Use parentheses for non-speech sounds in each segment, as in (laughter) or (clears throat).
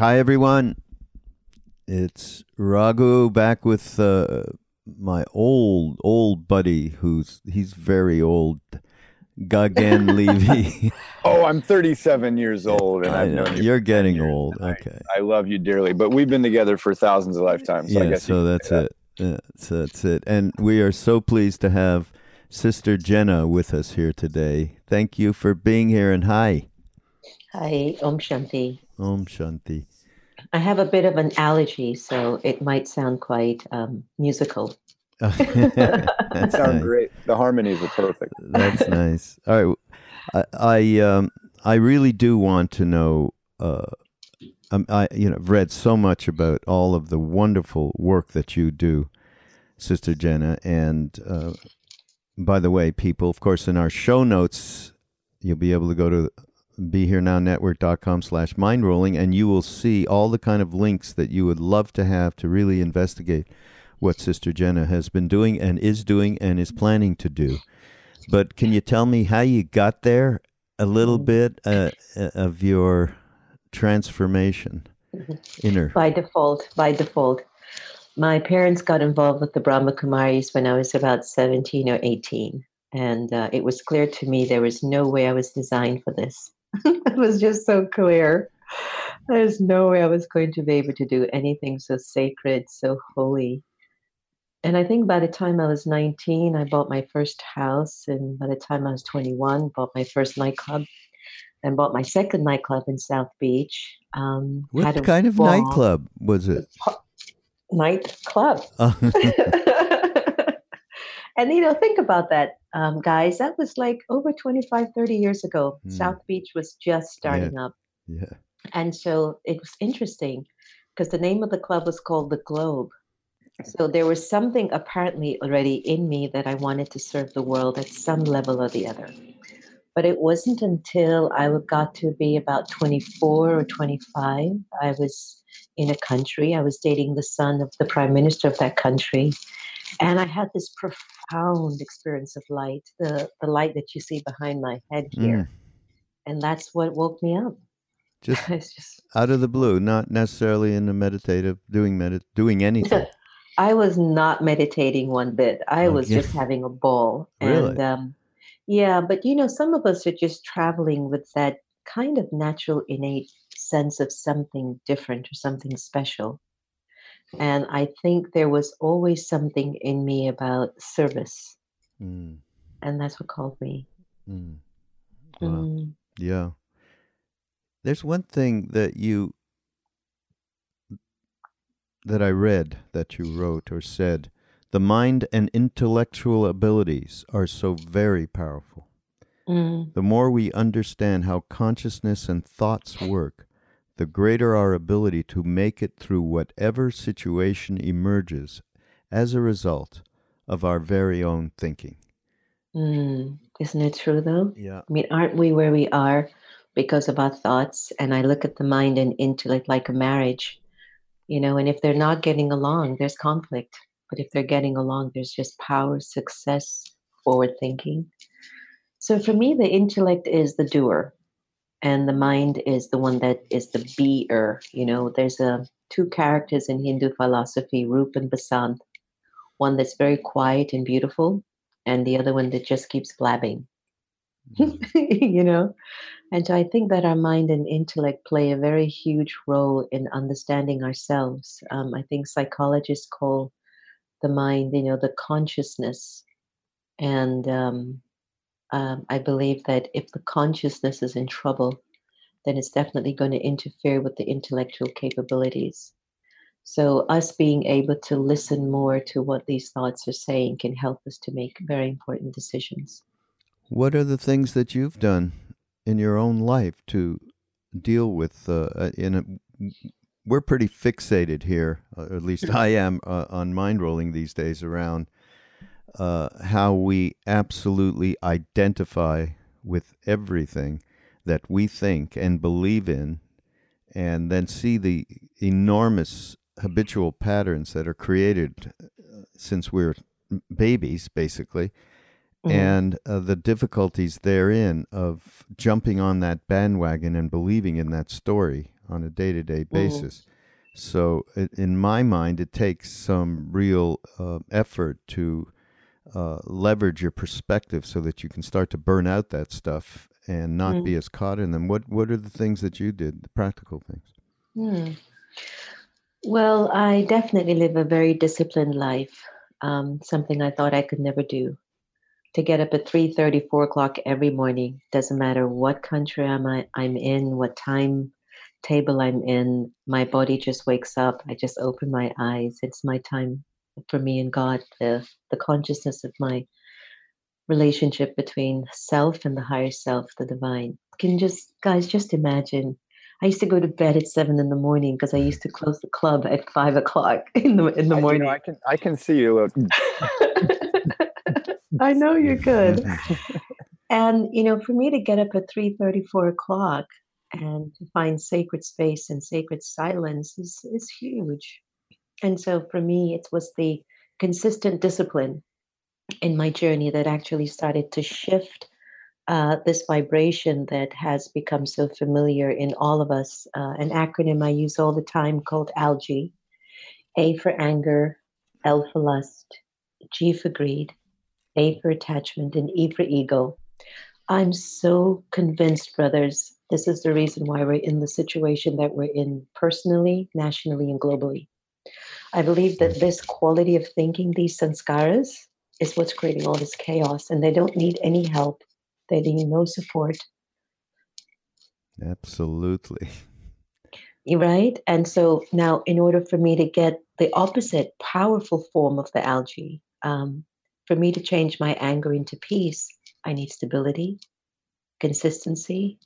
Hi, everyone. It's Raghu back with uh, my old, old buddy who's he's very old, Gagan (laughs) Levy. Oh, I'm 37 years old, and I I've know, known you. you're getting years, old. and I- Okay. I, love you dearly, but we've been together for thousands of lifetimes. So I yeah, guess so that's could say it. Yeah, so that's it. And we are so pleased to have Sister Jenna with us here today. Thank you for being here and hi. Hi, Om Shanti. Om Shanti. I have a bit of an allergy, so it might sound quite um, musical. that. (laughs) Sound nice. great. The harmonies are perfect. That's (laughs) nice. All right, I I, um, I really do want to know. Uh, um, I you know I've read so much about all of the wonderful work that you do, Sister Jenna. And uh, by the way, people, of course, in our show notes, you'll be able to go to BeHereNowNetwork.com slash mindrolling, and you will see all the kind of links that you would love to have to really investigate what Sister Jenna has been doing and is doing and is planning to do. But can you tell me how you got there? A little bit uh, uh, of your transformation, inner. By default, by default. My parents got involved with the Brahma Kumaris when I was about 17 or 18. And uh, it was clear to me there was no way I was designed for this. (laughs) it was just so clear. There's no way I was going to be able to do anything so sacred, so holy. And I think by the time I was 19, I bought my first house. And by the time I was 21, bought my first nightclub. Then bought my second nightclub in South Beach. Um, What kind of ball- nightclub was it? Nightclub. Uh, (laughs) and you know, think about that, um, guys. That was like over 25, 30 years ago. Mm. South Beach was just starting up. yeah. And so it was interesting because the name of the club was called The Globe. So there was something apparently already in me that I wanted to serve the world at some level or the other. But it wasn't until I got to be about 24 or 25, I was in a country. I was dating the son of the prime minister of that country. And I had this profound experience of light, the, the light that you see behind my head here. Mm. And that's what woke me up. Just (laughs) it's just out of the blue, not necessarily in the meditative, doing medit, doing anything. (laughs) I was not meditating one bit. I was Okay. just having a ball. Really? And um, yeah, but you know, some of us are just traveling with that kind of natural, innate sense of something different or something special. And I think there was always something in me about service. Mm, And that's what called me. mm. Wow. Mm. Yeah. There's one thing that you that I read that you wrote or said. The mind and intellectual abilities are so very powerful. Mm. The more we understand how consciousness and thoughts work, the greater our ability to make it through whatever situation emerges as a result of our very own thinking. Mm. Isn't it true though? Yeah. I mean, aren't we where we are because of our thoughts? And I look at the mind and intellect like a marriage, you know, and if they're not getting along, there's conflict. But if they're getting along, there's just power, success, forward thinking. So for me, the intellect is the doer, and the mind is the one that is the beer. You know, there's a two characters in Hindu philosophy, Rup and Basant. One that's very quiet and beautiful, and the other one that just keeps blabbing. (laughs) you know? And so I think that our mind and intellect play a very huge role in understanding ourselves. Um, I think psychologists call the mind, you know, the consciousness. And um, um, I believe that if the consciousness is in trouble, then it's definitely going to interfere with the intellectual capabilities. So, us being able to listen more to what these thoughts are saying can help us to make very important decisions. What are the things that you've done in your own life to deal with? Uh, uh in a, we're pretty fixated here, uh, at least (laughs) I am, uh, on Mindrolling these days around uh, how we absolutely identify with everything that we think and believe in, and then see the enormous habitual patterns that are created uh, since we're babies, basically, mm-hmm. and uh, the difficulties therein of jumping on that bandwagon and believing in that story on a day to day basis. Mm-hmm. So, in my mind, it takes some real uh, effort to uh, leverage your perspective so that you can start to burn out that stuff and not mm. be as caught in them. What What are the things that you did, the practical things? Mm. Well, I definitely live a very disciplined life. Um, something I thought I could never do. To get up at 3 30, 4 o'clock every morning, doesn't matter what country I'm, I'm in, what time table I'm in, my body just wakes up. I just open my eyes. It's my time for me and God, the, the consciousness of my relationship between self and the higher self, the divine. Can just, guys, just imagine. I used to go to bed at seven in the morning because I used to close the club at five o'clock (laughs) in the in the morning. I, you know, I can I can see you. (laughs) I know you're good. (laughs) and you know, for me to get up at three thirty, four o'clock, and to find sacred space and sacred silence is is huge. And so for me, it was the consistent discipline in my journey that actually started to shift uh, this vibration that has become so familiar in all of us. Uh, an acronym I use all the time called ALGAE A for anger, L for lust, G for greed, A for attachment, and E for ego. I'm so convinced, brothers, this is the reason why we're in the situation that we're in personally, nationally, and globally. I believe that this quality of thinking, these sanskaras, is what's creating all this chaos, and they don't need any help. They need no support. Absolutely. Right? And so now, in order for me to get the opposite powerful form of the algae, um, for me to change my anger into peace, I need stability, consistency,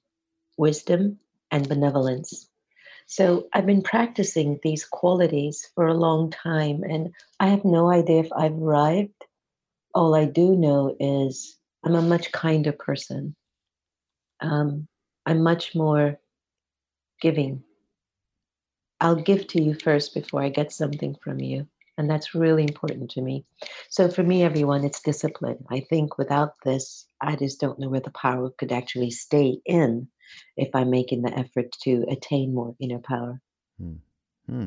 wisdom, and benevolence. So I've been practicing these qualities for a long time, and I have no idea if I've arrived. All I do know is I'm a much kinder person. Um, I'm much more giving. I'll give to you first before I get something from you. And that's really important to me. So, for me, everyone, it's discipline. I think without this, I just don't know where the power could actually stay in if I'm making the effort to attain more inner power. Hmm. Hmm.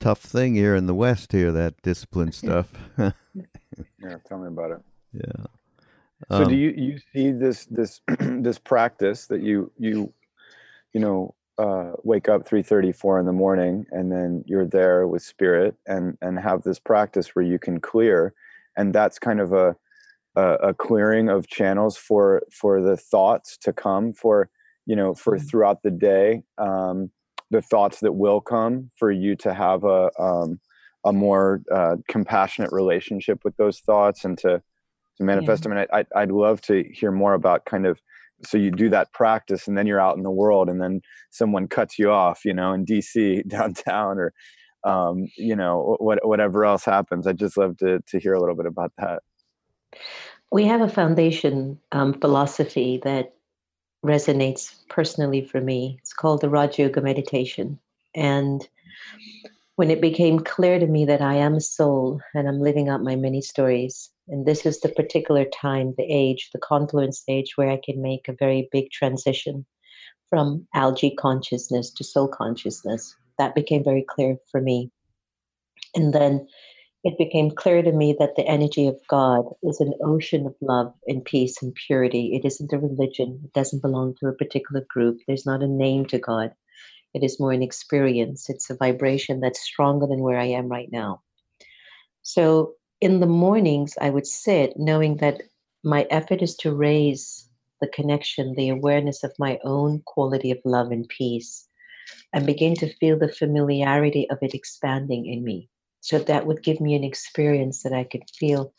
Tough thing here in the West, here that discipline (laughs) stuff. (laughs) yeah, tell me about it. Yeah. So, um, do you you see this this (clears throat) this practice that you you you know uh, wake up 3.34 in the morning and then you're there with spirit and and have this practice where you can clear and that's kind of a a, a clearing of channels for for the thoughts to come for you know for mm-hmm. throughout the day um, the thoughts that will come for you to have a um, a more uh, compassionate relationship with those thoughts and to to manifest yeah. them. And I, I, I'd love to hear more about kind of so you do that practice and then you're out in the world and then someone cuts you off you know in dc (laughs) downtown or um, you know what, whatever else happens i'd just love to, to hear a little bit about that we have a foundation um, philosophy that resonates personally for me. It's called the Raja Yoga meditation. And when it became clear to me that I am a soul and I'm living out my many stories, and this is the particular time, the age, the confluence age, where I can make a very big transition from algae consciousness to soul consciousness. That became very clear for me. And then it became clear to me that the energy of God is an ocean of love and peace and purity. It isn't a religion, it doesn't belong to a particular group. There's not a name to God. It is more an experience, it's a vibration that's stronger than where I am right now. So in the mornings, I would sit knowing that my effort is to raise the connection, the awareness of my own quality of love and peace, and begin to feel the familiarity of it expanding in me. So that would give me an experience that I could feel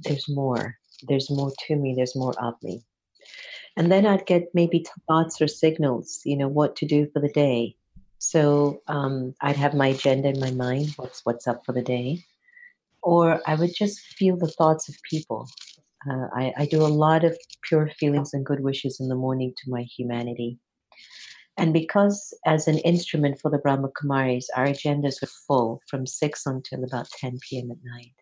there's more, there's more to me, there's more of me. And then I'd get maybe thoughts or signals, you know, what to do for the day. So um, I'd have my agenda in my mind, what's what's up for the day, or I would just feel the thoughts of people. Uh, I, I do a lot of pure feelings and good wishes in the morning to my humanity. And because, as an instrument for the Brahma Kumaris, our agendas are full from 6 until about 10 p.m. at night.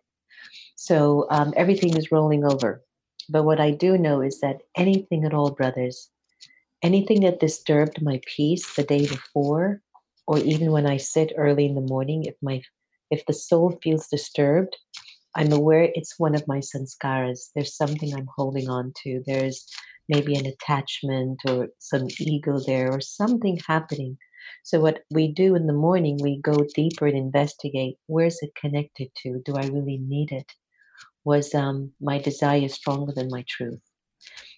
So um, everything is rolling over. But what I do know is that anything at all, brothers, anything that disturbed my peace the day before, or even when I sit early in the morning, if my if the soul feels disturbed, I'm aware it's one of my sanskaras. There's something I'm holding on to. There's maybe an attachment or some ego there or something happening. So, what we do in the morning, we go deeper and investigate where's it connected to? Do I really need it? Was um, my desire stronger than my truth?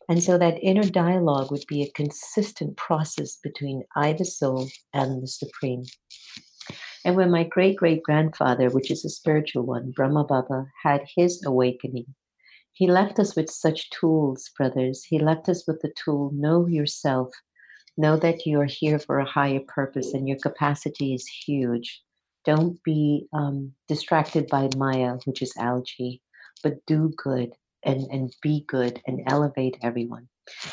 And so that inner dialogue would be a consistent process between I, the soul, and the Supreme. And when my great great grandfather, which is a spiritual one, Brahma Baba, had his awakening, he left us with such tools, brothers. He left us with the tool know yourself, know that you are here for a higher purpose and your capacity is huge. Don't be um, distracted by Maya, which is algae, but do good and, and be good and elevate everyone.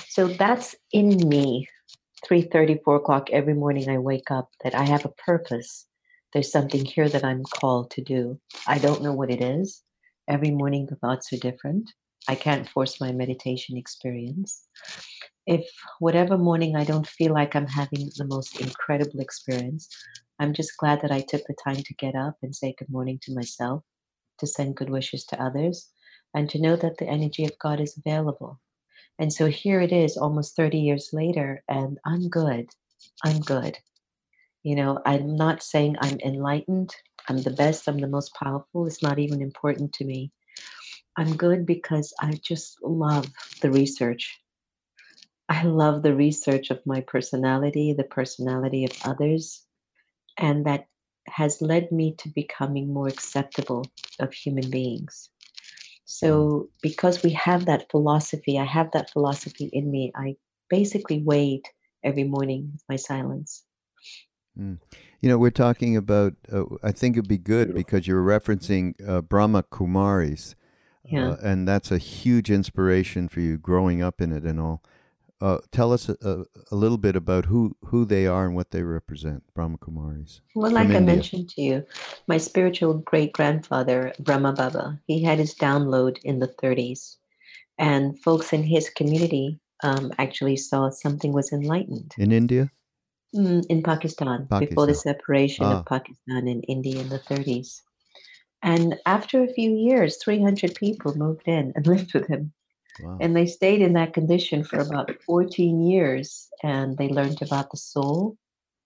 So that's in me. 3 4 o'clock every morning I wake up that I have a purpose. There's something here that I'm called to do. I don't know what it is. Every morning the thoughts are different. I can't force my meditation experience. If whatever morning I don't feel like I'm having the most incredible experience, I'm just glad that I took the time to get up and say good morning to myself, to send good wishes to others, and to know that the energy of God is available. And so here it is almost 30 years later, and I'm good. I'm good. You know, I'm not saying I'm enlightened, I'm the best, I'm the most powerful. It's not even important to me. I'm good because I just love the research. I love the research of my personality, the personality of others, and that has led me to becoming more acceptable of human beings. Mm. So, because we have that philosophy, I have that philosophy in me, I basically wait every morning with my silence. Mm. You know, we're talking about, uh, I think it'd be good because you're referencing uh, Brahma Kumaris. Yeah. Uh, and that's a huge inspiration for you growing up in it and all. Uh, tell us a, a, little bit about who, who they are and what they represent, Brahma Kumaris. Well, like I mentioned to you, my spiritual great grandfather, Brahma Baba, he had his download in the 30s. And folks in his community um, actually saw something was enlightened. In India? Mm, in Pakistan, Pakistan, before the separation ah. of Pakistan and India in the 30s. And after a few years, 300 people moved in and (laughs) lived with him. Wow. And they stayed in that condition for about 14 years. And they learned about the soul.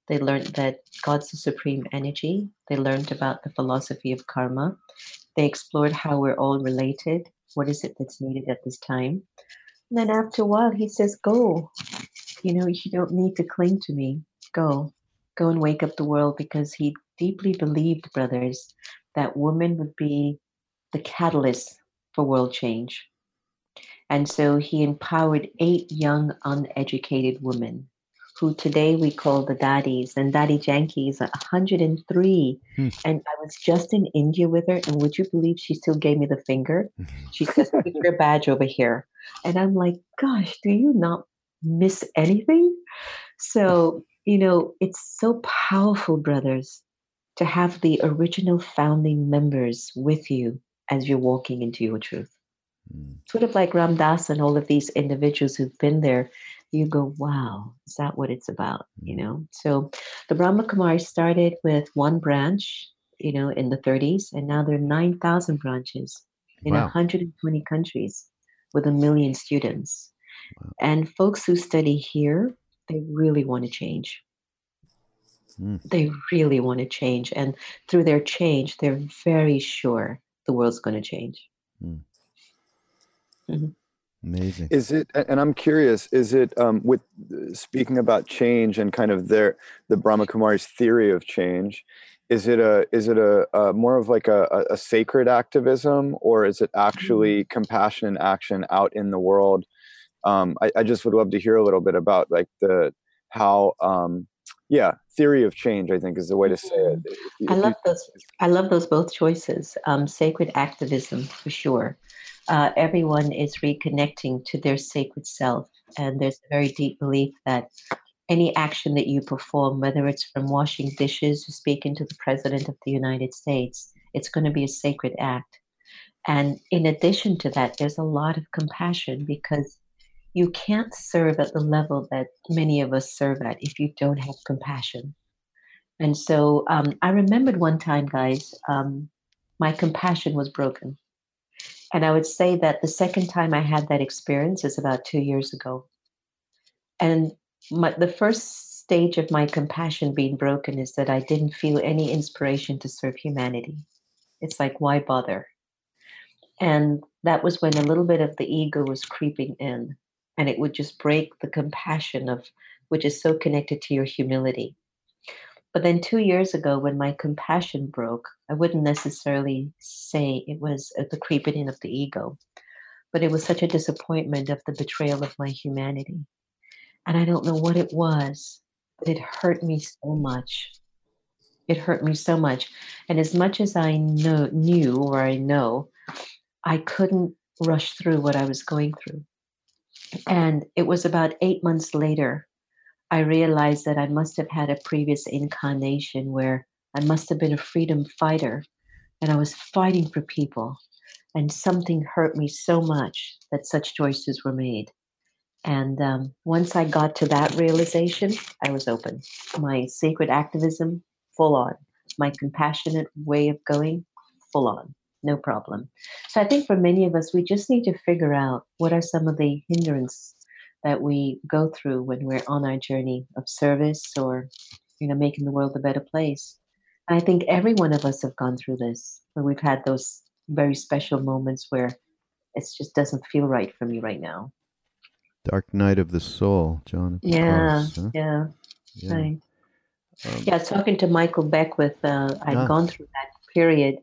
They learned that God's the supreme energy. They learned about the philosophy of karma. They explored how we're all related. What is it that's needed at this time? And then after a while, he says, Go. You know, you don't need to cling to me. Go. Go and wake up the world because he deeply believed, brothers, that women would be the catalyst for world change. And so he empowered eight young, uneducated women who today we call the Dadis. And Dadi Janki is 103. Hmm. And I was just in India with her. And would you believe she still gave me the finger? (laughs) She says, put your badge over here. And I'm like, gosh, do you not miss anything? So, you know, it's so powerful, brothers, to have the original founding members with you as you're walking into your truth. Mm. Sort of like Ram Dass and all of these individuals who've been there, you go, wow, is that what it's about? Mm. You know? So the Brahma Kumari started with one branch you know, in the 30s, and now there are 9,000 branches in wow. 120 countries with a million students. Wow. And folks who study here, they really want to change. Mm. They really want to change. And through their change, they're very sure the world's going to change. Mm. Mm-hmm. Amazing. Is it? And I'm curious. Is it um, with speaking about change and kind of their the Brahma Kumari's theory of change? Is it a is it a, a more of like a, a, sacred activism, or is it actually mm-hmm. compassion and action out in the world? Um, I, I, just would love to hear a little bit about like the how um, yeah theory of change i think is the way to say it mm-hmm. i love those i love those both choices um, sacred activism for sure uh, everyone is reconnecting to their sacred self. And there's a very deep belief that any action that you perform, whether it's from washing dishes to speaking to the President of the United States, it's going to be a sacred act. And in addition to that, there's a lot of compassion because you can't serve at the level that many of us serve at if you don't have compassion. And so um, I remembered one time, guys, um, my compassion was broken. And I would say that the second time I had that experience is about two years ago. And my, the first stage of my compassion being broken is that I didn't feel any inspiration to serve humanity. It's like, why bother? And that was when a little bit of the ego was creeping in, and it would just break the compassion of which is so connected to your humility. But then two years ago, when my compassion broke, I wouldn't necessarily say it was uh, the creeping in of the ego, but it was such a disappointment of the betrayal of my humanity. And I don't know what it was, but it hurt me so much. It hurt me so much. And as much as I know, knew or I know, I couldn't rush through what I was going through. And it was about eight months later I realized that I must have had a previous incarnation where I must have been a freedom fighter and I was fighting for people. And something hurt me so much that such choices were made. And um, once I got to that realization, I was open. My sacred activism, full on. My compassionate way of going, full on. No problem. So I think for many of us, we just need to figure out what are some of the hindrances that we go through when we're on our journey of service or you know making the world a better place i think every one of us have gone through this where we've had those very special moments where it just doesn't feel right for me right now dark night of the soul john yeah huh? yeah yeah right. Um, yeah talking to michael beckwith uh, i'd ah. gone through that period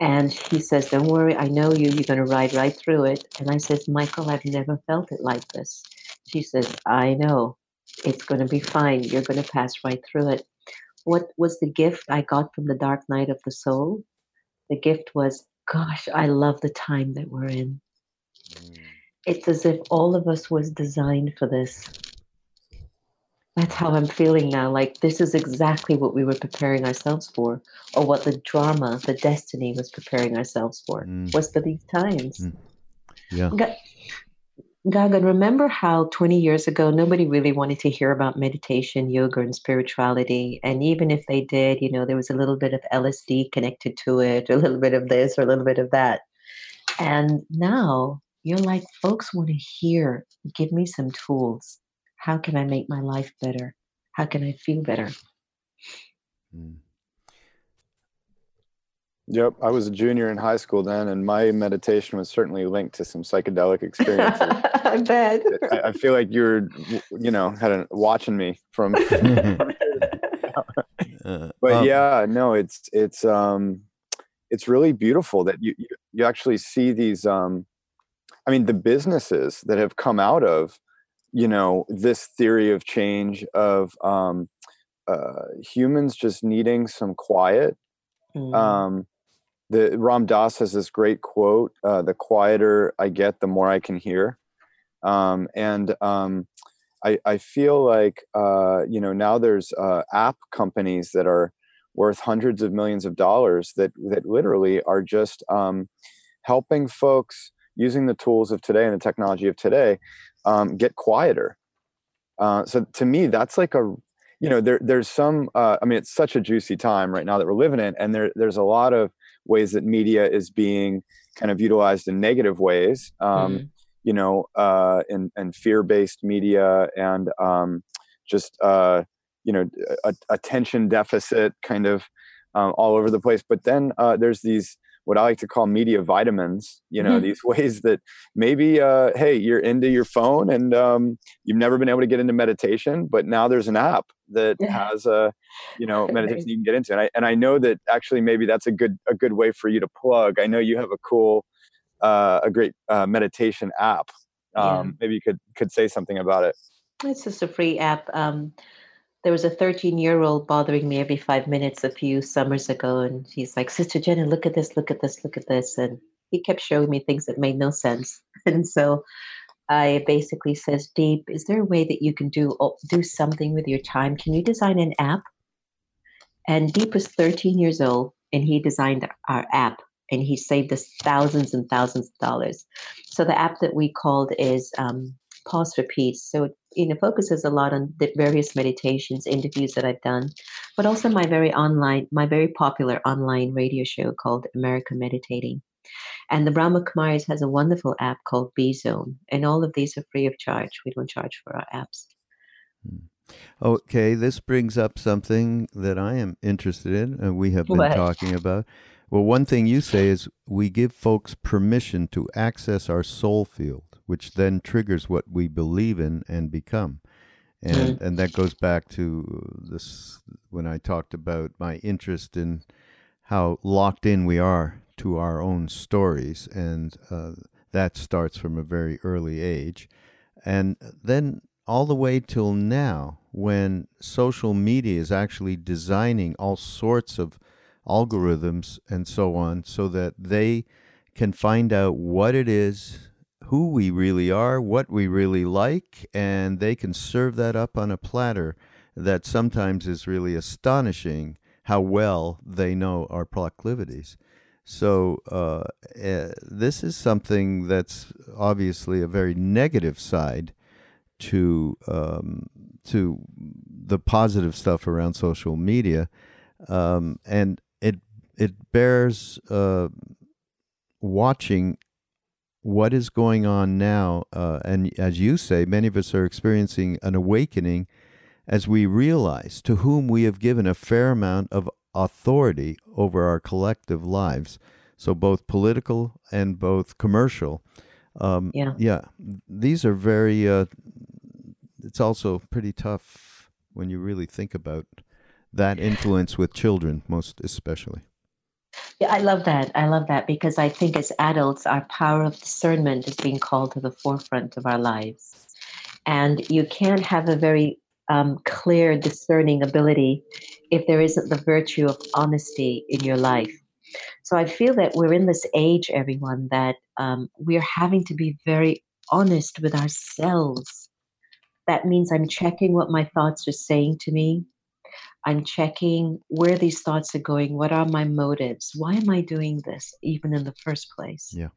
and he says, Don't worry, I know you, you're going to ride right through it. And I says, Michael, I've never felt it like this. She says, I know, it's going to be fine. You're going to pass right through it. What was the gift I got from the dark night of the soul? The gift was, Gosh, I love the time that we're in. Mm. It's as if all of us was designed for this that's how I'm feeling now. Like this is exactly what we were preparing ourselves for, or what the drama, the destiny was preparing ourselves for, mm. was for these times. Mm. Yeah. Gagan, remember how 20 years ago nobody really wanted to hear about meditation, yoga, and spirituality? And even if they did, you know, there was a little bit of LSD connected to it, a little bit of this, or a little bit of that. And now you're like, folks want to hear, give me some tools how can I make my life better? How can I feel better? Mm. Yep, I was a junior in high school then, and my meditation was certainly linked to some psychedelic experiences. (laughs) I bet. I, I, feel like you're, you know, had a, watching me from. (laughs) (laughs) Uh, but um, yeah, no, it's it's um, it's really beautiful that you you actually see these. Um, I mean, the businesses that have come out of you know this theory of change of um, uh, humans just needing some quiet. Mm. Um, the Ram Dass has this great quote: uh, "The quieter I get, the more I can hear." Um, and um, I, I, feel like uh, you know now there's uh, app companies that are worth hundreds of millions of dollars that that literally are just um, helping folks using the tools of today and the technology of today um, get quieter. Uh, so to me, that's like a you know there there's some uh, i mean it's such a juicy time right now that we're living in and there there's a lot of ways that media is being kind of utilized in negative ways um, mm. you know uh, and and fear-based media and um, just uh, you know a, attention deficit kind of um, all over the place but then uh, there's these what I like to call media vitamins, you know, mm-hmm. these (laughs) ways that maybe, uh, hey, you're into your phone and um, you've never been able to get into meditation, but now there's an app that yeah. has a, you know, (laughs) meditation you can get into. And I, and I know that actually maybe that's a good, a good way for you to plug. I know you have a cool, uh, a great uh, meditation app. Um, yeah. Maybe you could, could say something about it. It's just a free app. Um, there was a 13 year old bothering me every five minutes a few summers ago. And he's like, Sister Jenna, look at this, look at this, look at this. And he kept showing me things that made no sense. (laughs) And so I basically says, Deep, is there a way that you can do do something with your time? Can you design an app? And Deep was 13 years old and he designed our app and he saved us thousands and thousands of dollars. So the app that we called is um, Pause for Peace. So it you know focuses a lot on the various meditations, interviews that I've done, but also my very online, my very popular online radio show called America Meditating. And the Brahma Kumaris has a wonderful app called B Zone, and all of these are free of charge. We don't charge for our apps. Hmm. Okay, this brings up something that I am interested in, and we have been what? talking about. Well, one thing you say is we give folks permission to access our soul field which then triggers what we believe in and become. And mm-hmm. and that goes back to this when I talked about my interest in how locked in we are to our own stories, and uh, that starts from a very early age, and then all the way till now, when social media is actually designing all sorts of algorithms and so on, so that they can find out what it is who we really are, what we really like, and they can serve that up on a platter that sometimes is really astonishing how well they know our proclivities. So, uh, uh, this is something that's obviously a very negative side to um, to the positive stuff around social media, um, and it it bears uh, watching what is going on now, uh, and as you say, many of us are experiencing an awakening as we realize to whom we have given a fair amount of authority over our collective lives. So, both political and both commercial. Um, yeah. Yeah. These are very, uh, it's also pretty tough when you really think about that influence with children, most especially. Yeah, I love that. I love that because I think as adults, our power of discernment is being called to the forefront of our lives. And you can't have a very um, clear, discerning ability if there isn't the virtue of honesty in your life. So I feel that we're in this age, everyone, that um, we're having to be very honest with ourselves. That means I'm checking what my thoughts are saying to me. I'm checking where these thoughts are going. What are my motives? Why am I doing this, even in the first place? Yeah.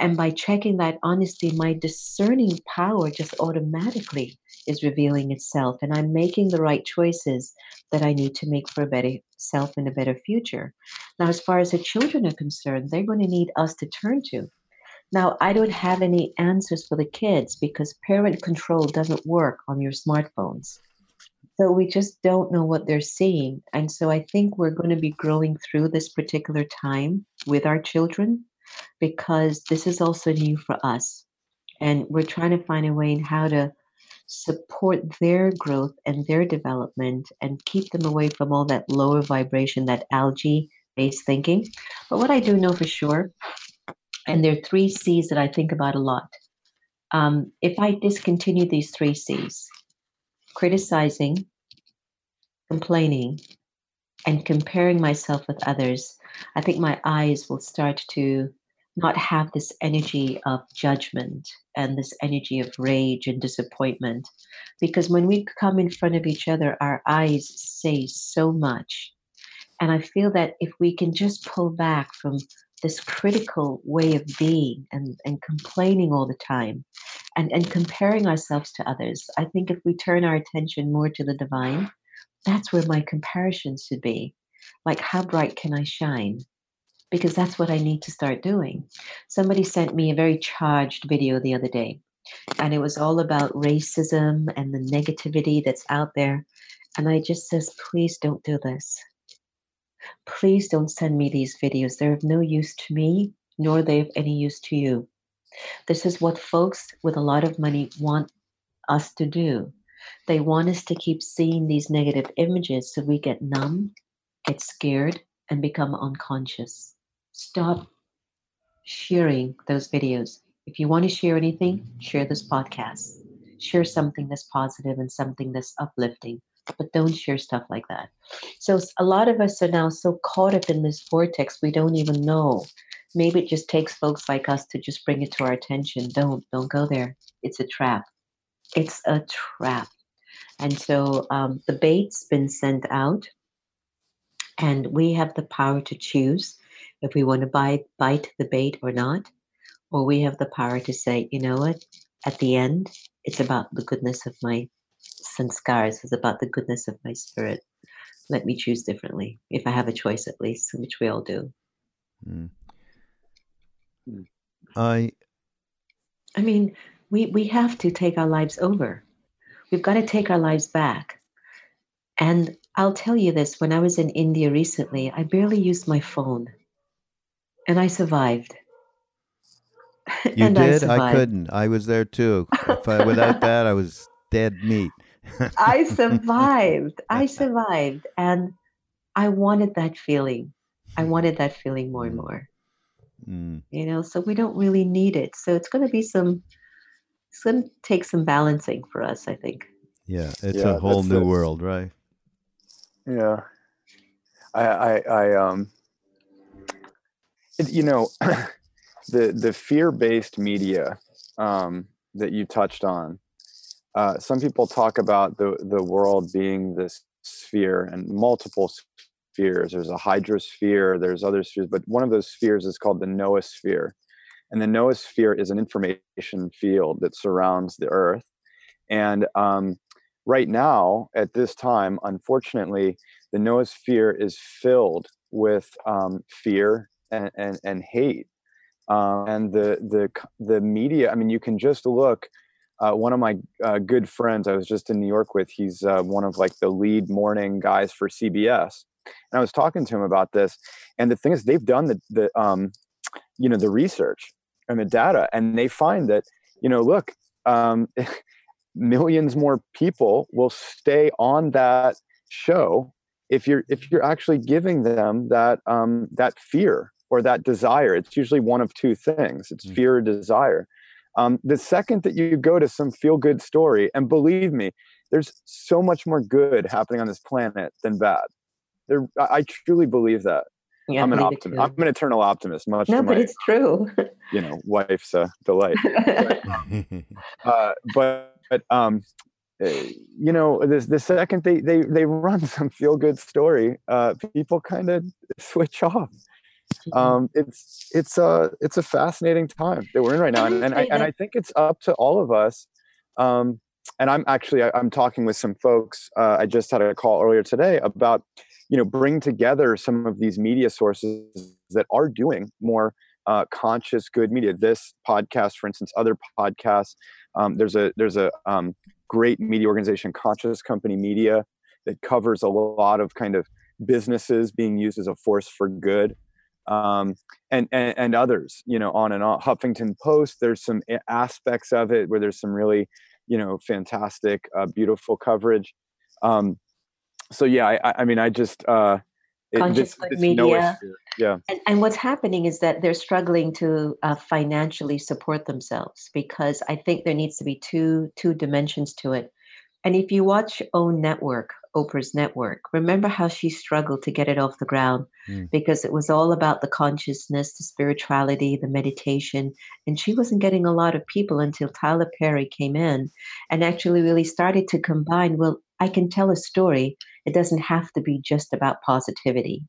And by checking that honesty, my discerning power just automatically is revealing itself. And I'm making the right choices that I need to make for a better self and a better future. Now, as far as the children are concerned, they're going to need us to turn to. Now, I don't have any answers for the kids because parent control doesn't work on your smartphones. So we just don't know what they're seeing. And so I think we're going to be growing through this particular time with our children because this is also new for us. And we're trying to find a way in how to support their growth and their development and keep them away from all that lower vibration, that algae based thinking. But what I do know for sure, and there are three C's that I think about a lot. Um, if I discontinue these three C's, criticizing, complaining, and comparing myself with others, I think my eyes will start to not have this energy of judgment and this energy of rage and disappointment. Because when we come in front of each other, our eyes say so much. And I feel that if we can just pull back from this critical way of being and, and complaining all the time and, and comparing ourselves to others. I think if we turn our attention more to the divine, that's where my comparison should be. Like, how bright can I shine? Because that's what I need to start doing. Somebody sent me a very charged video the other day, and it was all about racism and the negativity that's out there. And I just says, please don't do this. Please don't send me these videos. They're of no use to me, nor they of any use to you. This is what folks with a lot of money want us to do. They want us to keep seeing these negative images so we get numb, get scared, and become unconscious. Stop sharing those videos. If you want to share anything, share this podcast. Share something that's positive and something that's uplifting, but don't share stuff like that. So, a lot of us are now so caught up in this vortex, we don't even know. Maybe it just takes folks like us to just bring it to our attention. Don't, don't go there. It's a trap. It's a trap. And so um, the bait's been sent out, and we have the power to choose if we want to bite, bite the bait or not, or we have the power to say, you know what, at the end, it's about the goodness of my sanskars, it's about the goodness of my spirit. Let me choose differently, if I have a choice at least, which we all do. Mm. I I mean, we, we have to take our lives over. We've got to take our lives back. And I'll tell you this when I was in India recently, I barely used my phone and I survived. (laughs) You and did? I, I, couldn't. I was there too. I, without that, I was dead meat. I (laughs) survived. I (laughs) survived. And I wanted that feeling. I wanted that feeling more and mm. more. Mm. You know, so we don't really need it. So it's going to be some it's going to take some balancing for us, I think. Yeah, it's yeah, a whole new world, right? Yeah, I, I, I um, it, you know, (clears throat) the the fear based media um, that you touched on. Uh, some people talk about the the world being this sphere and multiple spheres. There's a hydrosphere. There's other spheres, but one of those spheres is called the noosphere and the noosphere is an information field that surrounds the Earth. And um, right now, at this time, unfortunately, the noosphere is filled with um, fear and, and, and hate. Um, and the, the, the media, I mean, you can just look. Uh, one of my uh, good friends I was just in New York with, he's uh, one of like the lead morning guys for CBS. And I was talking to him about this. And the thing is, they've done the, the um, you know, the research and the data and they find that you know look um, (laughs) millions more people will stay on that show if you're if you're actually giving them that um, that fear or that desire it's usually one of two things it's mm. fear or desire um, the second that you go to some feel good story and believe me there's so much more good happening on this planet than bad there i truly believe that yeah, I'm an optimist. I'm an eternal optimist. Much more. no, but my, it's true. (laughs) you know, wife's uh, delight. but, (laughs) um, (laughs) uh, but, but um, eh, you know, this the second they they they run some feel good story, uh, people kind of switch off. Mm-hmm. Um, it's it's a it's a fascinating time that we're in right now, and, and I and I think it's up to all of us. Um, and I'm actually I, am talking with some folks. Uh, I just had a call earlier today about you know bring together some of these media sources that are doing more uh, conscious good media this podcast for instance other podcasts um, there's a there's a um, great media organization conscious company media that covers a lot of kind of businesses being used as a force for good um, and, and, and others you know on and on huffington post there's some aspects of it where there's some really you know fantastic uh, beautiful coverage um, so yeah, I, I mean, I just uh, it, this, this media. Yeah. And, and, what's happening is that they're struggling to uh, financially support themselves because I think there needs to be two two dimensions to it. And if you watch Own Network, Oprah's network, remember how she struggled to get it off the ground mm. because it was all about the consciousness, the spirituality, the meditation. And she wasn't getting a lot of people until Tyler Perry came in and actually really started to combine well, I can tell a story. It doesn't have to be just about positivity.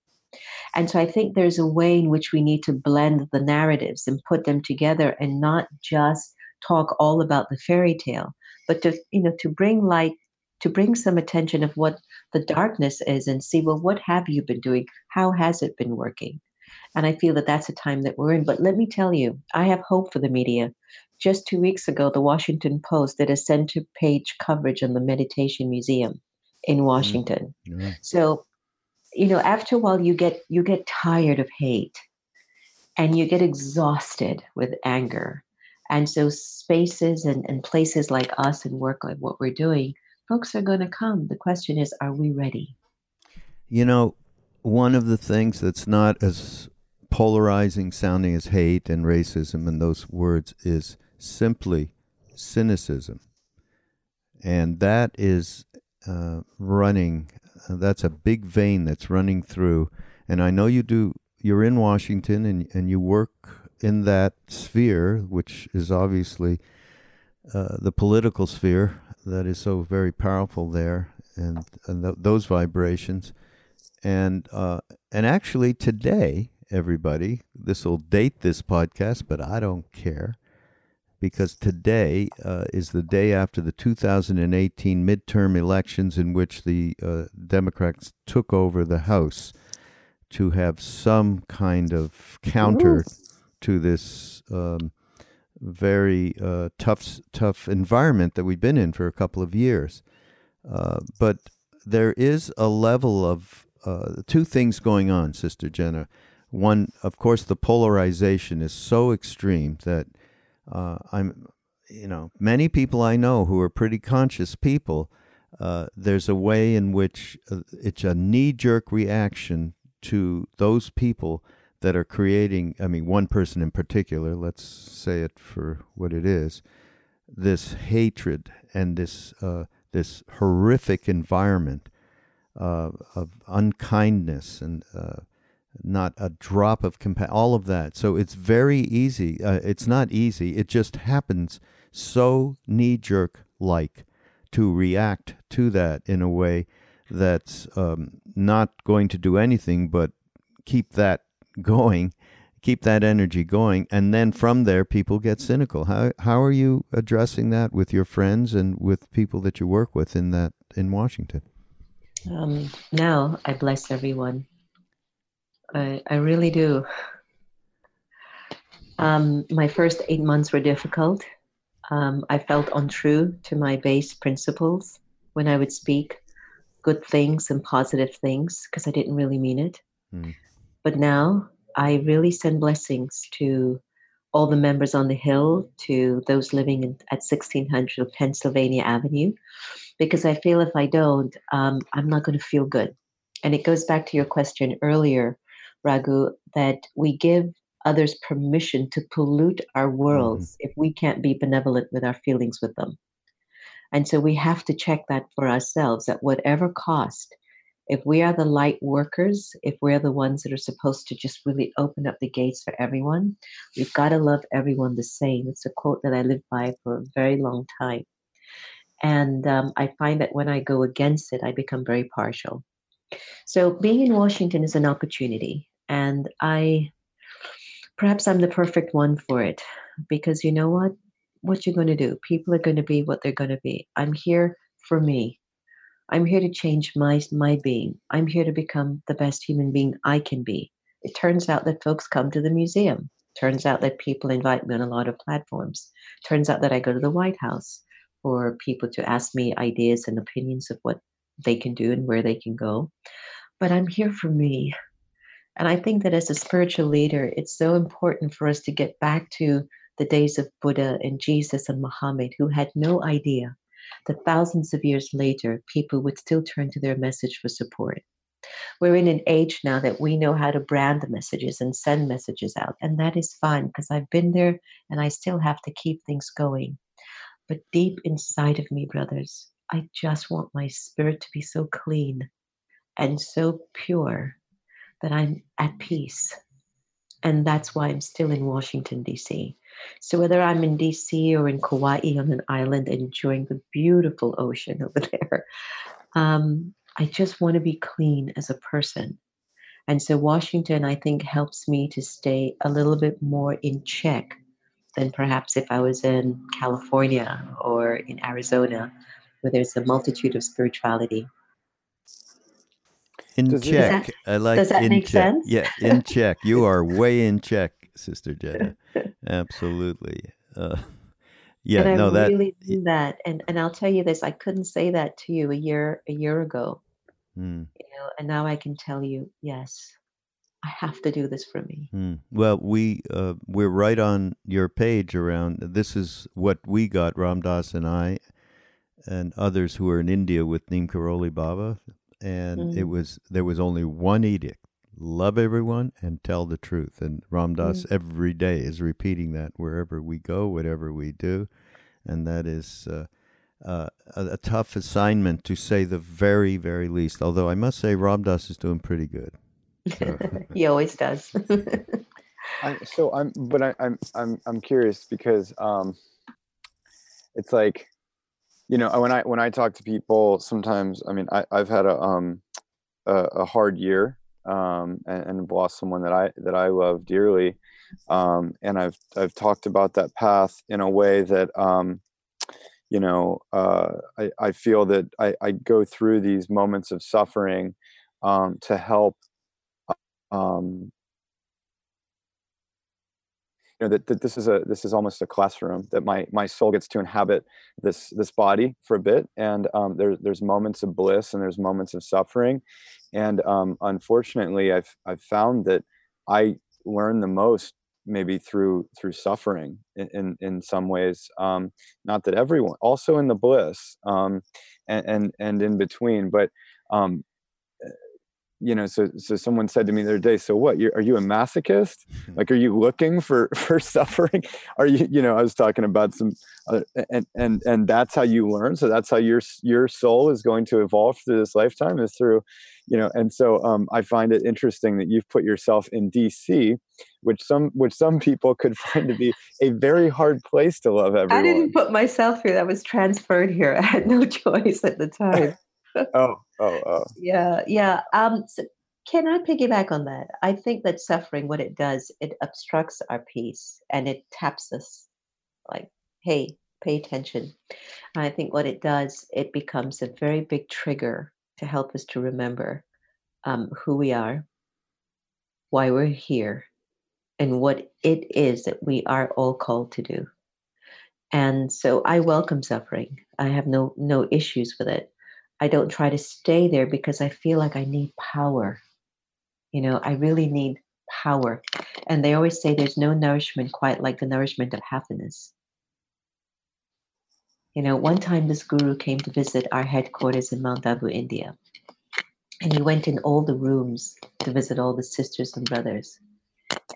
And so I think there's a way in which we need to blend the narratives and put them together and not just talk all about the fairy tale, but to, you know, to bring light to bring some attention of what the darkness is and see, well, what have you been doing? How has it been working? And I feel that that's a time that we're in. But let me tell you, I have hope for the media. Just two weeks ago, the Washington Post did a center page coverage on the Meditation Museum in mm-hmm. Washington. Mm-hmm. Yeah. So, you know, after a while, you get you get tired of hate, and you get exhausted with anger. And so, spaces and, and places like us and work like what we're doing, folks are going to come. The question is, are we ready? You know, one of the things that's not as polarizing sounding as hate and racism and those words is simply cynicism. And that is uh, running, uh, that's a big vein that's running through. And I know you do, you're in Washington and, and you work in that sphere, which is obviously uh, the political sphere that is so very powerful there and, and th- those vibrations. And, uh, and actually today, everybody. This will date this podcast, but I don't care because today uh, is the day after the 2018 midterm elections in which the uh, Democrats took over the House to have some kind of counter to this um, very uh, tough, tough environment that we've been in for a couple of years. Uh, but there is a level of uh, two things going on, Sister Jenna one, of course, the polarization is so extreme that uh, I'm, you know, many people I know who are pretty conscious people. Uh, there's a way in which uh, it's a knee jerk reaction to those people that are creating, I mean, one person in particular, let's say it for what it is, this hatred and this, uh, this horrific environment uh, of unkindness and uh, not a drop of compassion, all of that. So it's very easy. Uh, it's not easy. It just happens so knee jerk like to react to that in a way that's um, not going to do anything but keep that going, keep that energy going, and then from there people get cynical. How how are you addressing that with your friends and with people that you work with in that in Washington? Um, now I bless everyone I, I really do. Um, my first eight months were difficult. Um, I felt untrue to my base principles when I would speak good things and positive things because I didn't really mean it. Mm. But now I really send blessings to all the members on the Hill, to those living in, at 1600 Pennsylvania Avenue, because I feel if I don't, um, I'm not going to feel good. And it goes back to your question earlier Raghu, that we give others permission to pollute our worlds mm-hmm. if we can't be benevolent with our feelings with them. And so we have to check that for ourselves at whatever cost. If we are the light workers, if we're the ones that are supposed to just really open up the gates for everyone, we've got to love everyone the same. It's a quote that I lived by for a very long time. And um, I find that when I go against it, I become very partial. So being in Washington is an opportunity and I perhaps I'm the perfect one for it because you know what? What you're going to do? People are going to be what they're going to be. I'm here for me. I'm here to change my my being. I'm here to become the best human being I can be. It turns out that folks come to the museum. Turns out that people invite me on a lot of platforms. Turns out that I go to the White House for people to ask me ideas and opinions of what they can do and where they can go. But I'm here for me. And I think that as a spiritual leader, it's so important for us to get back to the days of Buddha and Jesus and Muhammad, who had no idea that thousands of years later, people would still turn to their message for support. We're in an age now that we know how to brand the messages and send messages out, and that is fine because I've been there and I still have to keep things going. But deep inside of me, brothers, I just want my spirit to be so clean and so pure that I'm at peace. And that's why I'm still in Washington, D.C. So whether I'm in D.C. or in Kauai on an island enjoying the beautiful ocean (laughs) over there, um, I just want to be clean as a person. And so Washington, I think, helps me to stay a little bit more in check than perhaps if I was in California or in Arizona, where there's a multitude of spirituality. In Does check. Does I like does that in make check. sense? Yeah, in check. You are way in check, Sister Jenna. (laughs) Absolutely. Uh, (laughs) yeah, and I no, that. really do that. And and I'll tell you this, I couldn't say that to you a year a year ago. Mm, You know, and now I can tell you, yes, I have to do this for me. mm. Well, we uh, we're right on your page around. This is what we got, Ram Dass and I, and others who were in India with Neem Karoli Baba, and it Mm. was there was only one edict: love everyone and tell the truth. And Ram Dass Mm. every day is repeating that wherever we go, whatever we do, and that is. Uh, uh, a, a tough assignment to say the very, very least. Although I must say, Ram Dass is doing pretty good. So, (laughs) he always does. (laughs) I, so I'm, but I, I'm, I'm, I'm curious because um, it's like, you know, when I when I talk to people, sometimes I mean, I, I've had a um, a, a hard year um, and, and have lost someone that I that I love dearly, um, and I've I've talked about that path in a way that um, you know uh, I, I feel that I, I go through these moments of suffering um, to help um, you know that, that this is a this is almost a classroom that my my soul gets to inhabit this this body for a bit. And um, there, there's moments of bliss and there's moments of suffering. And um, unfortunately i've i've found that i learn the most maybe through through suffering in in, in some ways. Um, not that everyone also in the bliss um, and, and and in between. But um, you know so so someone said to me the other day so what you are you a masochist (laughs) like are you looking for (laughs) for suffering are you you know i was talking about some uh, and and and that's how you learn so that's how your your soul is going to evolve through this lifetime is through you know and so um, i find it interesting that you've put yourself in dc which some which some people could (laughs) find to be a very hard place to love everyone I didn't put myself here. That was transferred here. I had no choice at the time. Oh oh oh (laughs) yeah, yeah. Um, so can I piggyback on that? I think that suffering, what it does, it obstructs our peace and it taps us like, hey, pay attention. And I think what it does, it becomes a very big trigger to help us to remember um, who we are, why we're here, and what it is that we are all called to do. And so I welcome suffering. I have no no issues with it. I don't try to stay there because I feel like I need power. You know, I really need power. And they always say there's no nourishment quite like the nourishment of happiness. You know, one time this guru came to visit our headquarters in Mount Abu, India. And he went in all the rooms to visit all the sisters and brothers.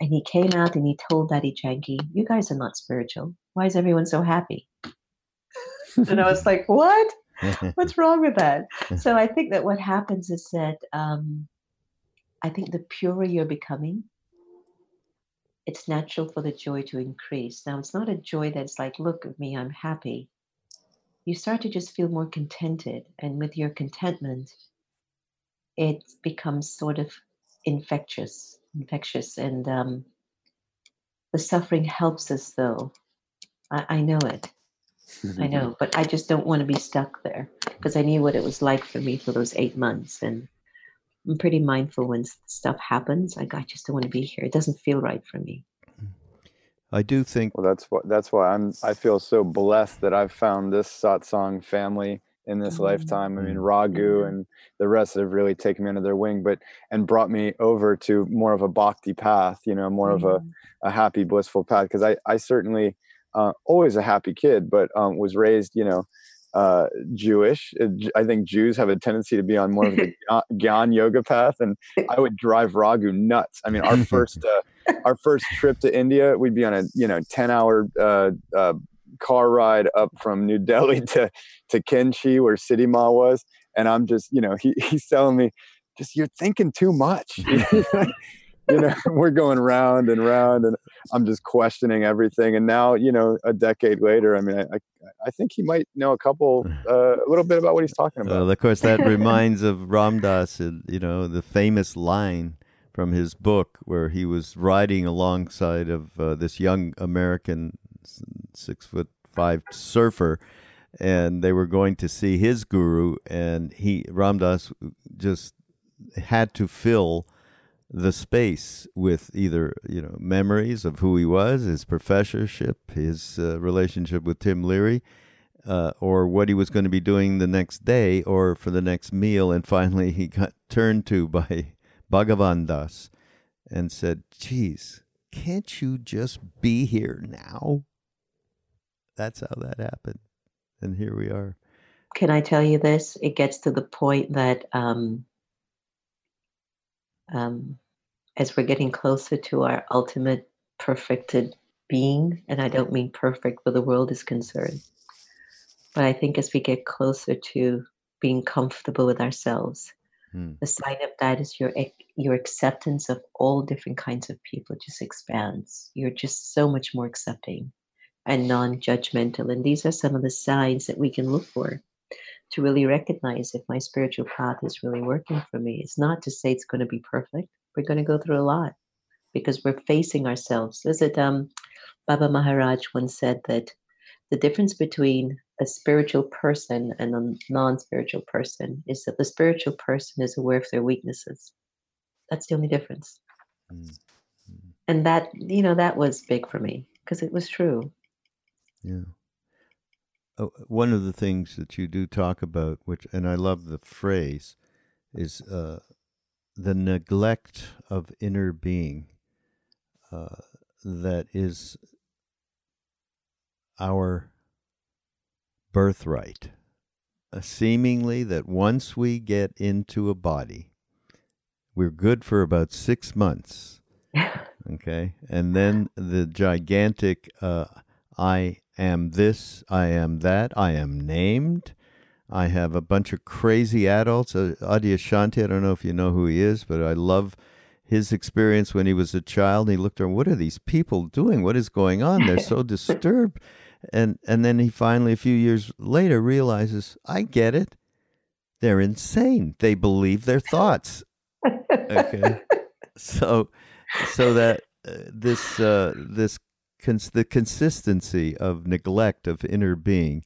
And he came out and he told Dadi Janki, You guys are not spiritual. Why is everyone so happy? (laughs) and I was like, What? What's (laughs) wrong with that? So I think that what (laughs) happens is that um, I think the purer you're becoming, it's natural for the joy to increase. Now, it's not a joy that's like, look at me, I'm happy. You start to just feel more contented. And with your contentment, it becomes sort of infectious, infectious. And um, the suffering helps us, though. I, I know it. I know, but I just don't want to be stuck there because I knew what it was like for me for those eight months. And I'm pretty mindful when stuff happens. Like, I just don't want to be here. It doesn't feel right for me. I do think Well, that's what that's why I'm. I feel so blessed that I've found this satsang family in this Mm. lifetime. I mean, Mm. Raghu Mhm. and the rest have really taken me under their wing, but and brought me over to more of a bhakti path. You know, more of a, Mm. a happy, blissful path. Because I I certainly uh, always a happy kid, but um, was raised, you know. Uh, Jewish. I think Jews have a tendency to be on more of the (laughs) Gyan- yoga path, and I would drive Raghu nuts. I mean, our (laughs) first uh, our first trip to India, we'd be on a you know ten hour uh, uh, car ride up from New Delhi to to Kainchi, where Siddhi Ma was, and I'm just you know he, (laughs) he's telling me, just you're thinking too much. You know, (laughs) we're going round and round, and I'm just questioning everything. And now, you know, a decade later, I mean, I I, think he might know a couple, (sighs) uh, a little bit about what he's talking about. Well, of course, that (laughs) reminds of Ram Dass, uh, you know, the famous line from his book where he was riding alongside of uh, this young American six foot five surfer and they were going to see his guru, and he Ram Dass just had to fill the space with either you know memories of who he was, his professorship, his uh, relationship with Tim Leary, uh, or what he was going to be doing the next day or for the next meal, and finally he got turned to by Bhagavan Das and said, "Geez, can't you just be here now?" That's how that happened and here we are. Can I tell you this? It gets to the point that um, um, as we're getting closer to our ultimate perfected being, and I don't mean perfect where the world is concerned, but I think as we get closer to being comfortable with ourselves, hmm. the sign of that is your your acceptance of all different kinds of people just expands. You're just so much more accepting and non judgmental. And these are some of the signs that we can look for to really recognize if my spiritual path is really working for me. It's not to say it's going to be perfect. We're going to go through a lot because we're facing ourselves. Is it um, Baba Maharaj once said that the difference between a spiritual person and a non spiritual person is that the spiritual person is aware of their weaknesses. That's the only difference. Mm-hmm. And that, you know, that was big for me because it was true. Yeah. Oh, one of the things that you do talk about, which, and I love the phrase, is uh, the neglect of inner being uh, that is our birthright. Uh, seemingly, that once we get into a body, we're good for about six months. (laughs) okay. And then the gigantic uh, I am this, I am that, I am named. I have a bunch of crazy adults. Uh, Adyashanti, I don't know if you know who he is, but I love his experience when he was a child. He looked around, what are these people doing? What is going on? They're so (laughs) disturbed. And and then he finally, a few years later, realizes, I get it. They're insane. They believe their thoughts. Okay, (laughs) so so that uh, this uh, this cons- the consistency of neglect of inner being,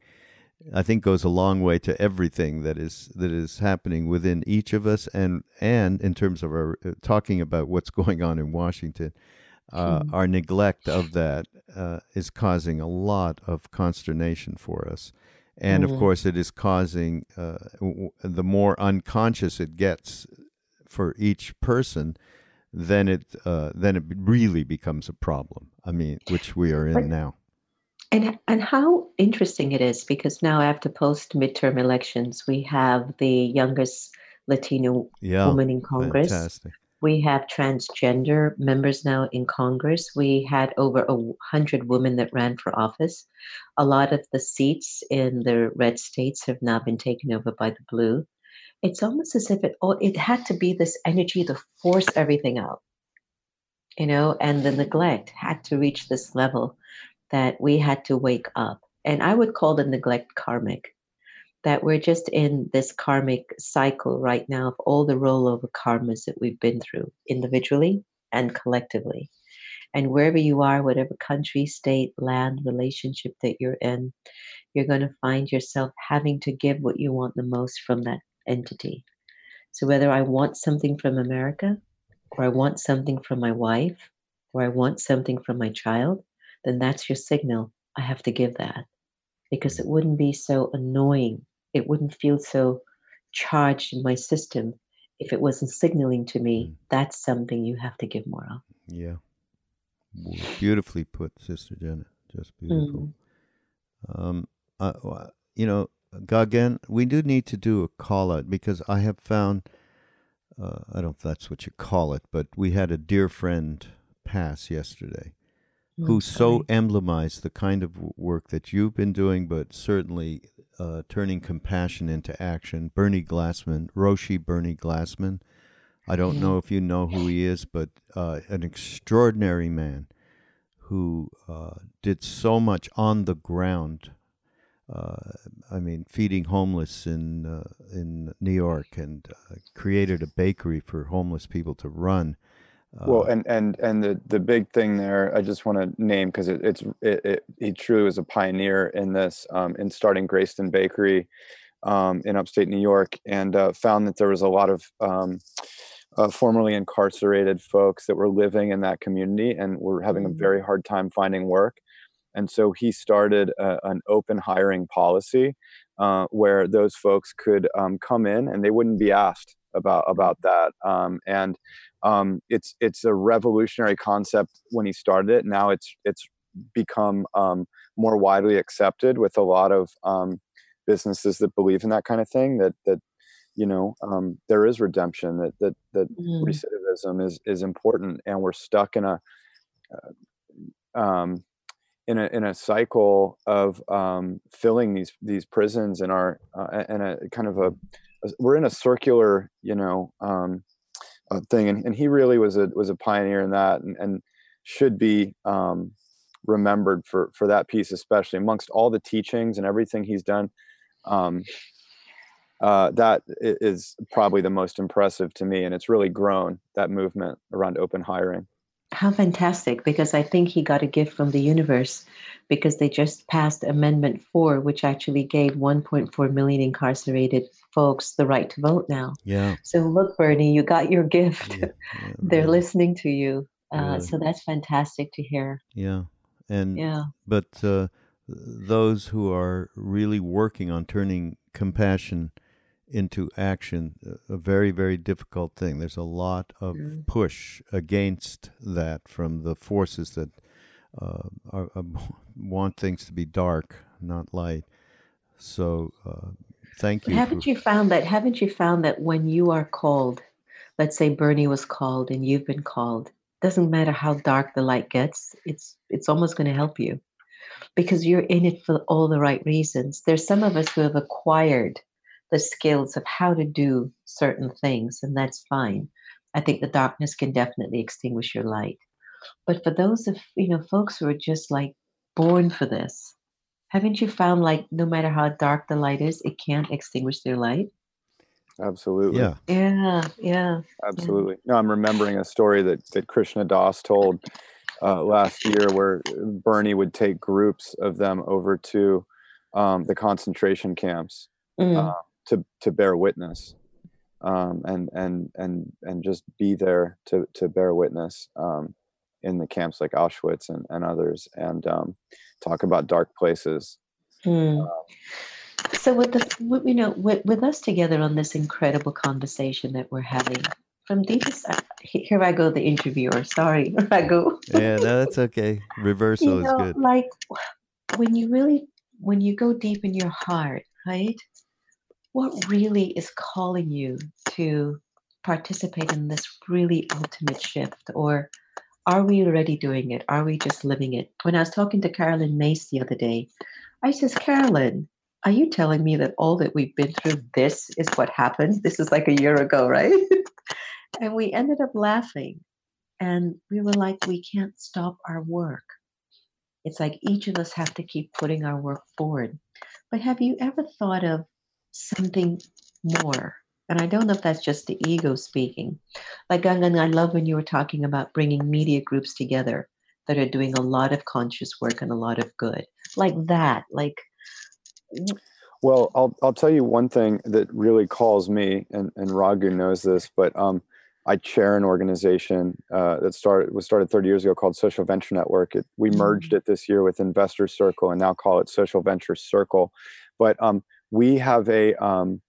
I think goes a long way to everything that is that is happening within each of us, and and in terms of our uh, talking about what's going on in Washington, uh, mm. our neglect of that uh, is causing a lot of consternation for us, and mm. of course, it is causing uh, w- the more unconscious it gets for each person then it uh, then it really becomes a problem. I mean, which we are in now. And and how interesting it is because now after post midterm elections, we have the youngest Latino yeah, woman in Congress. Fantastic. We have transgender members now in Congress. We had over a hundred women that ran for office. A lot of the seats in the red states have now been taken over by the blue it's almost as if it all, it had to be this energy to force everything out you know and the neglect had to reach this level that we had to wake up and i would call the neglect karmic that we're just in this karmic cycle right now of all the rollover karmas that we've been through individually and collectively and wherever you are whatever country state land relationship that you're in you're going to find yourself having to give what you want the most from that entity. So whether I want something from America, or I want something from my wife, or I want something from my child, then that's your signal. I have to give that because it wouldn't be so annoying. It wouldn't feel so charged in my system if it wasn't signaling to me mm. that's something you have to give more of. Yeah. Beautifully put, Sister Jenna. Just beautiful. Mm. Um, you know, Gagan, we do need to do a call out because I have found, uh, I don't know if that's what you call it, but we had a dear friend pass yesterday mm, who so emblemized the kind of work that you've been doing, but certainly uh, turning compassion into action. Bernie Glassman, Roshi Bernie Glassman. I don't yeah. know if you know who he is, but uh, an extraordinary man who uh, did so much on the ground uh, I mean, feeding homeless in uh, in New York and uh, created a bakery for homeless people to run. Well, and and and the the big thing there, I just want to name because it, it's it, it, he truly was a pioneer in this um, in starting Greyston Bakery um, in upstate New York, and uh, found that there was a lot of um, uh, formerly incarcerated folks that were living in that community and were having a mm-hmm. very hard time finding work. And so he started a, an open hiring policy uh, where those folks could um, come in and they wouldn't be asked about about that. Um, and um, it's it's a revolutionary concept when he started it. Now it's it's become um, more widely accepted with a lot of um, businesses that believe in that kind of thing. That that you know um, there is redemption. That that that mm. recidivism is is important, and we're stuck in a uh, um, in a in a cycle of um, filling these these prisons in our uh, in a kind of a, we're in a circular you know um, uh, thing and, and he really was a was a pioneer in that and, and should be um, remembered for for that piece especially amongst all the teachings and everything he's done. Um, uh, that is probably the most impressive to me and it's really grown that movement around open hiring how fantastic, because I think he got a gift from the universe because they just passed Amendment 4, which actually gave 1.4 million incarcerated folks the right to vote now. Yeah. So look, Bernie, you got your gift. Yeah, yeah, (laughs) They're really. listening to you. Uh, So that's fantastic to hear. Yeah. And, yeah. But uh, those who are really working on turning compassion into action a very very difficult thing. There's a lot of mm. push against that from the forces that uh, are, uh, (laughs) want things to be dark not light. So uh, thank you haven't for, you found that haven't you found that when you are called let's say bernie was called and you've been called doesn't matter how dark the light gets it's it's almost going to help you because you're in it for all the right reasons. There's some of us who have acquired the skills of how to do certain things, and that's fine. I think the darkness can definitely extinguish your light. But for those of you know folks who are just like born for this, haven't you found like no matter how dark the light is, it can't extinguish their light? Absolutely. Yeah. Yeah. Yeah. Absolutely. Yeah. No, I'm remembering a story that that Krishna Das told uh, last year, where Bernie would take groups of them over to um, the concentration camps. Mm. Uh, to to bear witness um, and and and and just be there to to bear witness um, in the camps like Auschwitz and, and others and um, talk about dark places. Hmm. Um, so with the you know with, with us together on this incredible conversation that we're having from deepest uh, here I go the interviewer. Sorry (laughs) I go. Yeah no, that's okay. Reversal you know, is good. like when you really when you go deep in your heart right what really is calling you to participate in this really ultimate shift? Or are we already doing it? Are we just living it? When I was talking to Caroline Myss the other day, I says, Caroline, are you telling me that all that we've been through, this is what happened? This is like a year ago, right? (laughs) and we ended up laughing. And we were like, we can't stop our work. It's like each of us have to keep putting our work forward. But have you ever thought of something more. And I don't know if that's just the ego speaking. Like Gagan, I love when you were talking about bringing media groups together that are doing a lot of conscious work and a lot of good. Like that. Like well, I'll I'll tell you one thing that really calls me, and, and Raghu knows this, but um, I chair an organization uh, that started was started 30 years ago called Social Venture Network. It, we mm-hmm. merged it this year with Investor Circle and now call it Social Venture Circle. But um, we have a um,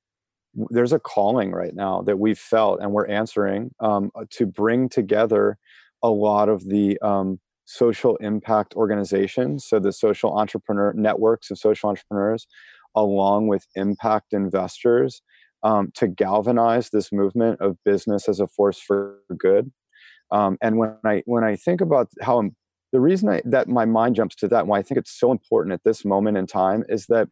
there's a calling right now that we've felt and we're answering um, uh, to bring together a lot of the um, social impact organizations so the social entrepreneur networks of social entrepreneurs along with impact investors um, to galvanize this movement of business as a force for good. Um, and when i when i think about how the reason I, that my mind jumps to that and why i think it's so important at this moment in time is that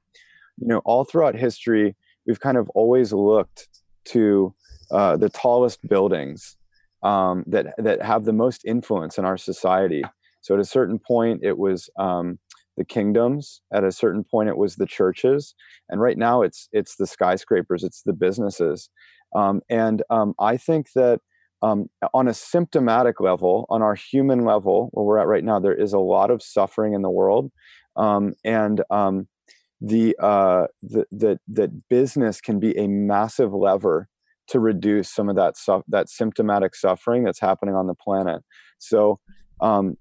you know, all throughout history, we've kind of always looked to uh, the tallest buildings um, that that have the most influence in our society. So at a certain point, it was um, the kingdoms. At a certain point, it was the churches, and right now, it's it's the skyscrapers, it's the businesses. Um, and um, I think that um, on a symptomatic level, on our human level, where we're at right now, there is a lot of suffering in the world, um, and the, uh, that that business can be a massive lever to reduce some of that that symptomatic suffering that's happening on the planet. So um,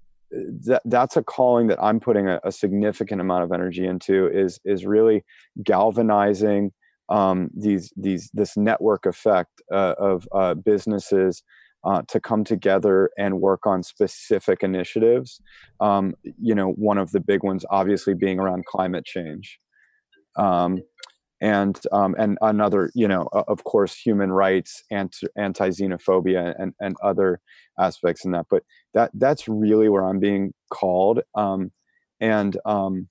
that that's a calling that I'm putting a, a, significant amount of energy into is is really galvanizing um, these these this network effect uh, of uh, businesses uh, to come together and work on specific initiatives. Um, you know, one of the big ones obviously being around climate change. Um, and um, and another, you know, of course, human rights, anti xenophobia, and and other aspects in that. But that that's really where I'm being called. Um, and um,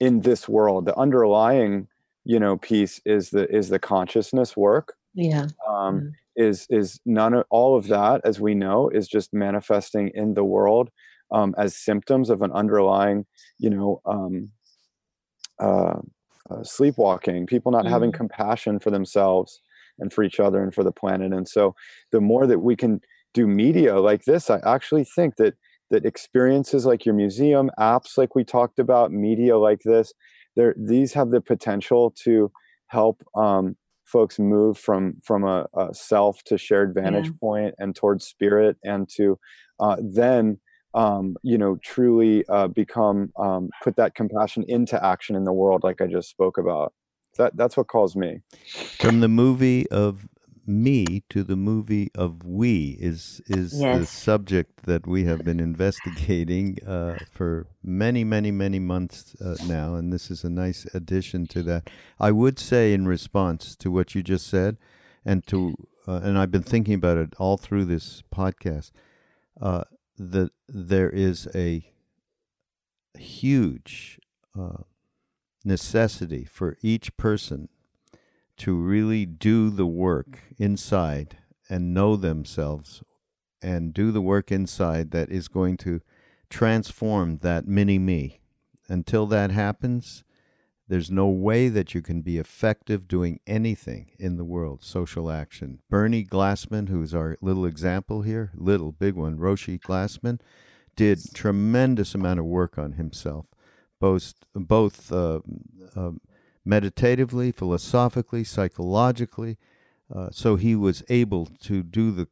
in this world, the underlying, you know, piece is the is the consciousness work. Yeah. Um, mm. Is is none of all of that, as we know, is just manifesting in the world um, as symptoms of an underlying, you know, um, uh, uh, sleepwalking, people not mm. having compassion for themselves and for each other and for the planet. And so, the more that we can do media like this, I actually think that that experiences like your museum, apps like we talked about, media like this, there these have the potential to help um, folks move from from a, a self to shared vantage yeah. point and towards spirit, and to uh, then um, you know, truly uh, become um, put that compassion into action in the world, like I just spoke about. That that's what calls me. From the movie of me to the movie of we is is yes. the subject that we have been investigating uh, for many many many months uh, now, and this is a nice addition to that. I would say in response to what you just said, and to uh, and I've been thinking about it all through this podcast. That there is a huge uh, necessity for each person to really do the work inside and know themselves and do the work inside that is going to transform that mini me. Until that happens, there's no way that you can be effective doing anything in the world, social action. Bernie Glassman, who's our little example here, little big one, Roshi Glassman, did tremendous amount of work on himself, both both uh, uh, meditatively, philosophically, psychologically. Uh, so he was able to do the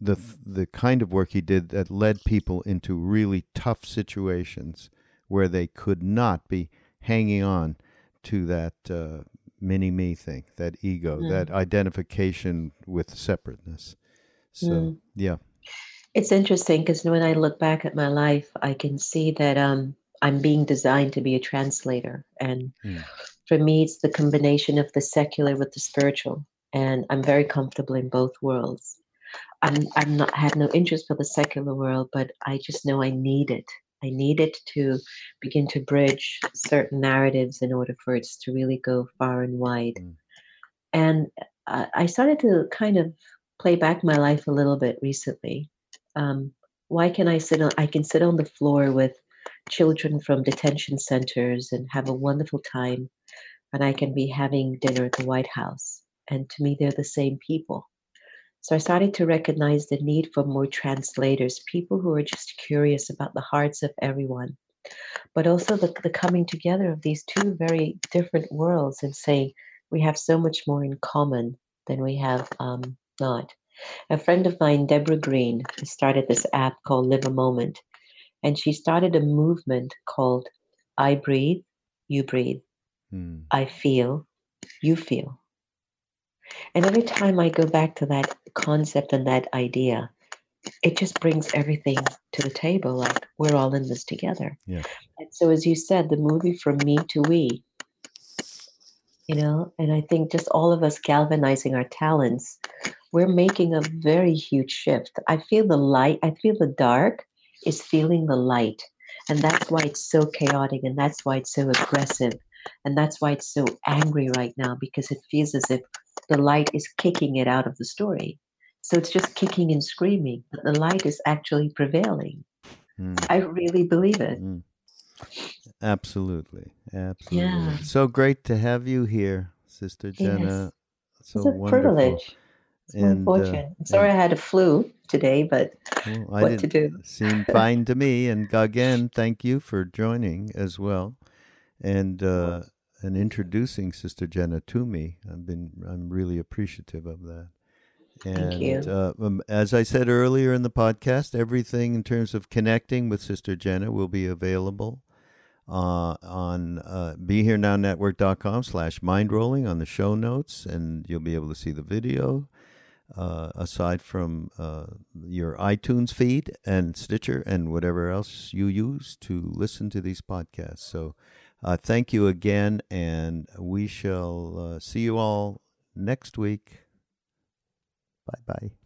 the the kind of work he did that led people into really tough situations where they could not be hanging on to that uh, mini me thing, that ego, mm. that identification with separateness. So, mm. yeah. It's interesting because when I look back at my life, I can see that um, I'm being designed to be a translator. And mm. for me, it's the combination of the secular with the spiritual. And I'm very comfortable in both worlds. I'm, I'm not have no interest for the secular world, but I just know I need it. I needed to begin to bridge certain narratives in order for it to really go far and wide. Mm. And I started to kind of play back my life a little bit recently. Um, why can I sit on? I can sit on the floor with children from detention centers and have a wonderful time, and I can be having dinner at the White House. And to me, they're the same people. So I started to recognize the need for more translators, people who are just curious about the hearts of everyone, but also the, the coming together of these two very different worlds and saying we have so much more in common than we have um, not. A friend of mine, Deborah Green, started this app called Live a Moment, and she started a movement called I Breathe, You Breathe. Hmm. I Feel, You Feel. And every time I go back to that concept and that idea, it just brings everything to the table. Like we're all in this together. Yeah. And so, as you said, the movie from me to we, you know, and I think just all of us galvanizing our talents, we're making a very huge shift. I feel the light, I feel the dark is feeling the light. And that's why it's so chaotic and that's why it's so aggressive. And that's why it's so angry right now because it feels as if the light is kicking it out of the story. So it's just kicking and screaming, but the light is actually prevailing. Mm. I really believe it. Mm. Absolutely. Absolutely. Yeah. So great to have you here, Sister Jenna. Yes. So it's a wonderful. privilege. and, uh, sorry and, I had a flu today, but well, what to do? seemed fine to me. And again, thank you for joining as well, and uh, and introducing Sister Jenna to me. I've been I'm really appreciative of that. And uh, um, as I said earlier in the podcast, everything in terms of connecting with Sister Jenna will be available uh, on uh, BeHereNowNetwork.com slash mindrolling on the show notes, and you'll be able to see the video. Uh, aside from uh, your iTunes feed and Stitcher and whatever else you use to listen to these podcasts. So, uh, thank you again, and we shall uh, see you all next week. Bye bye.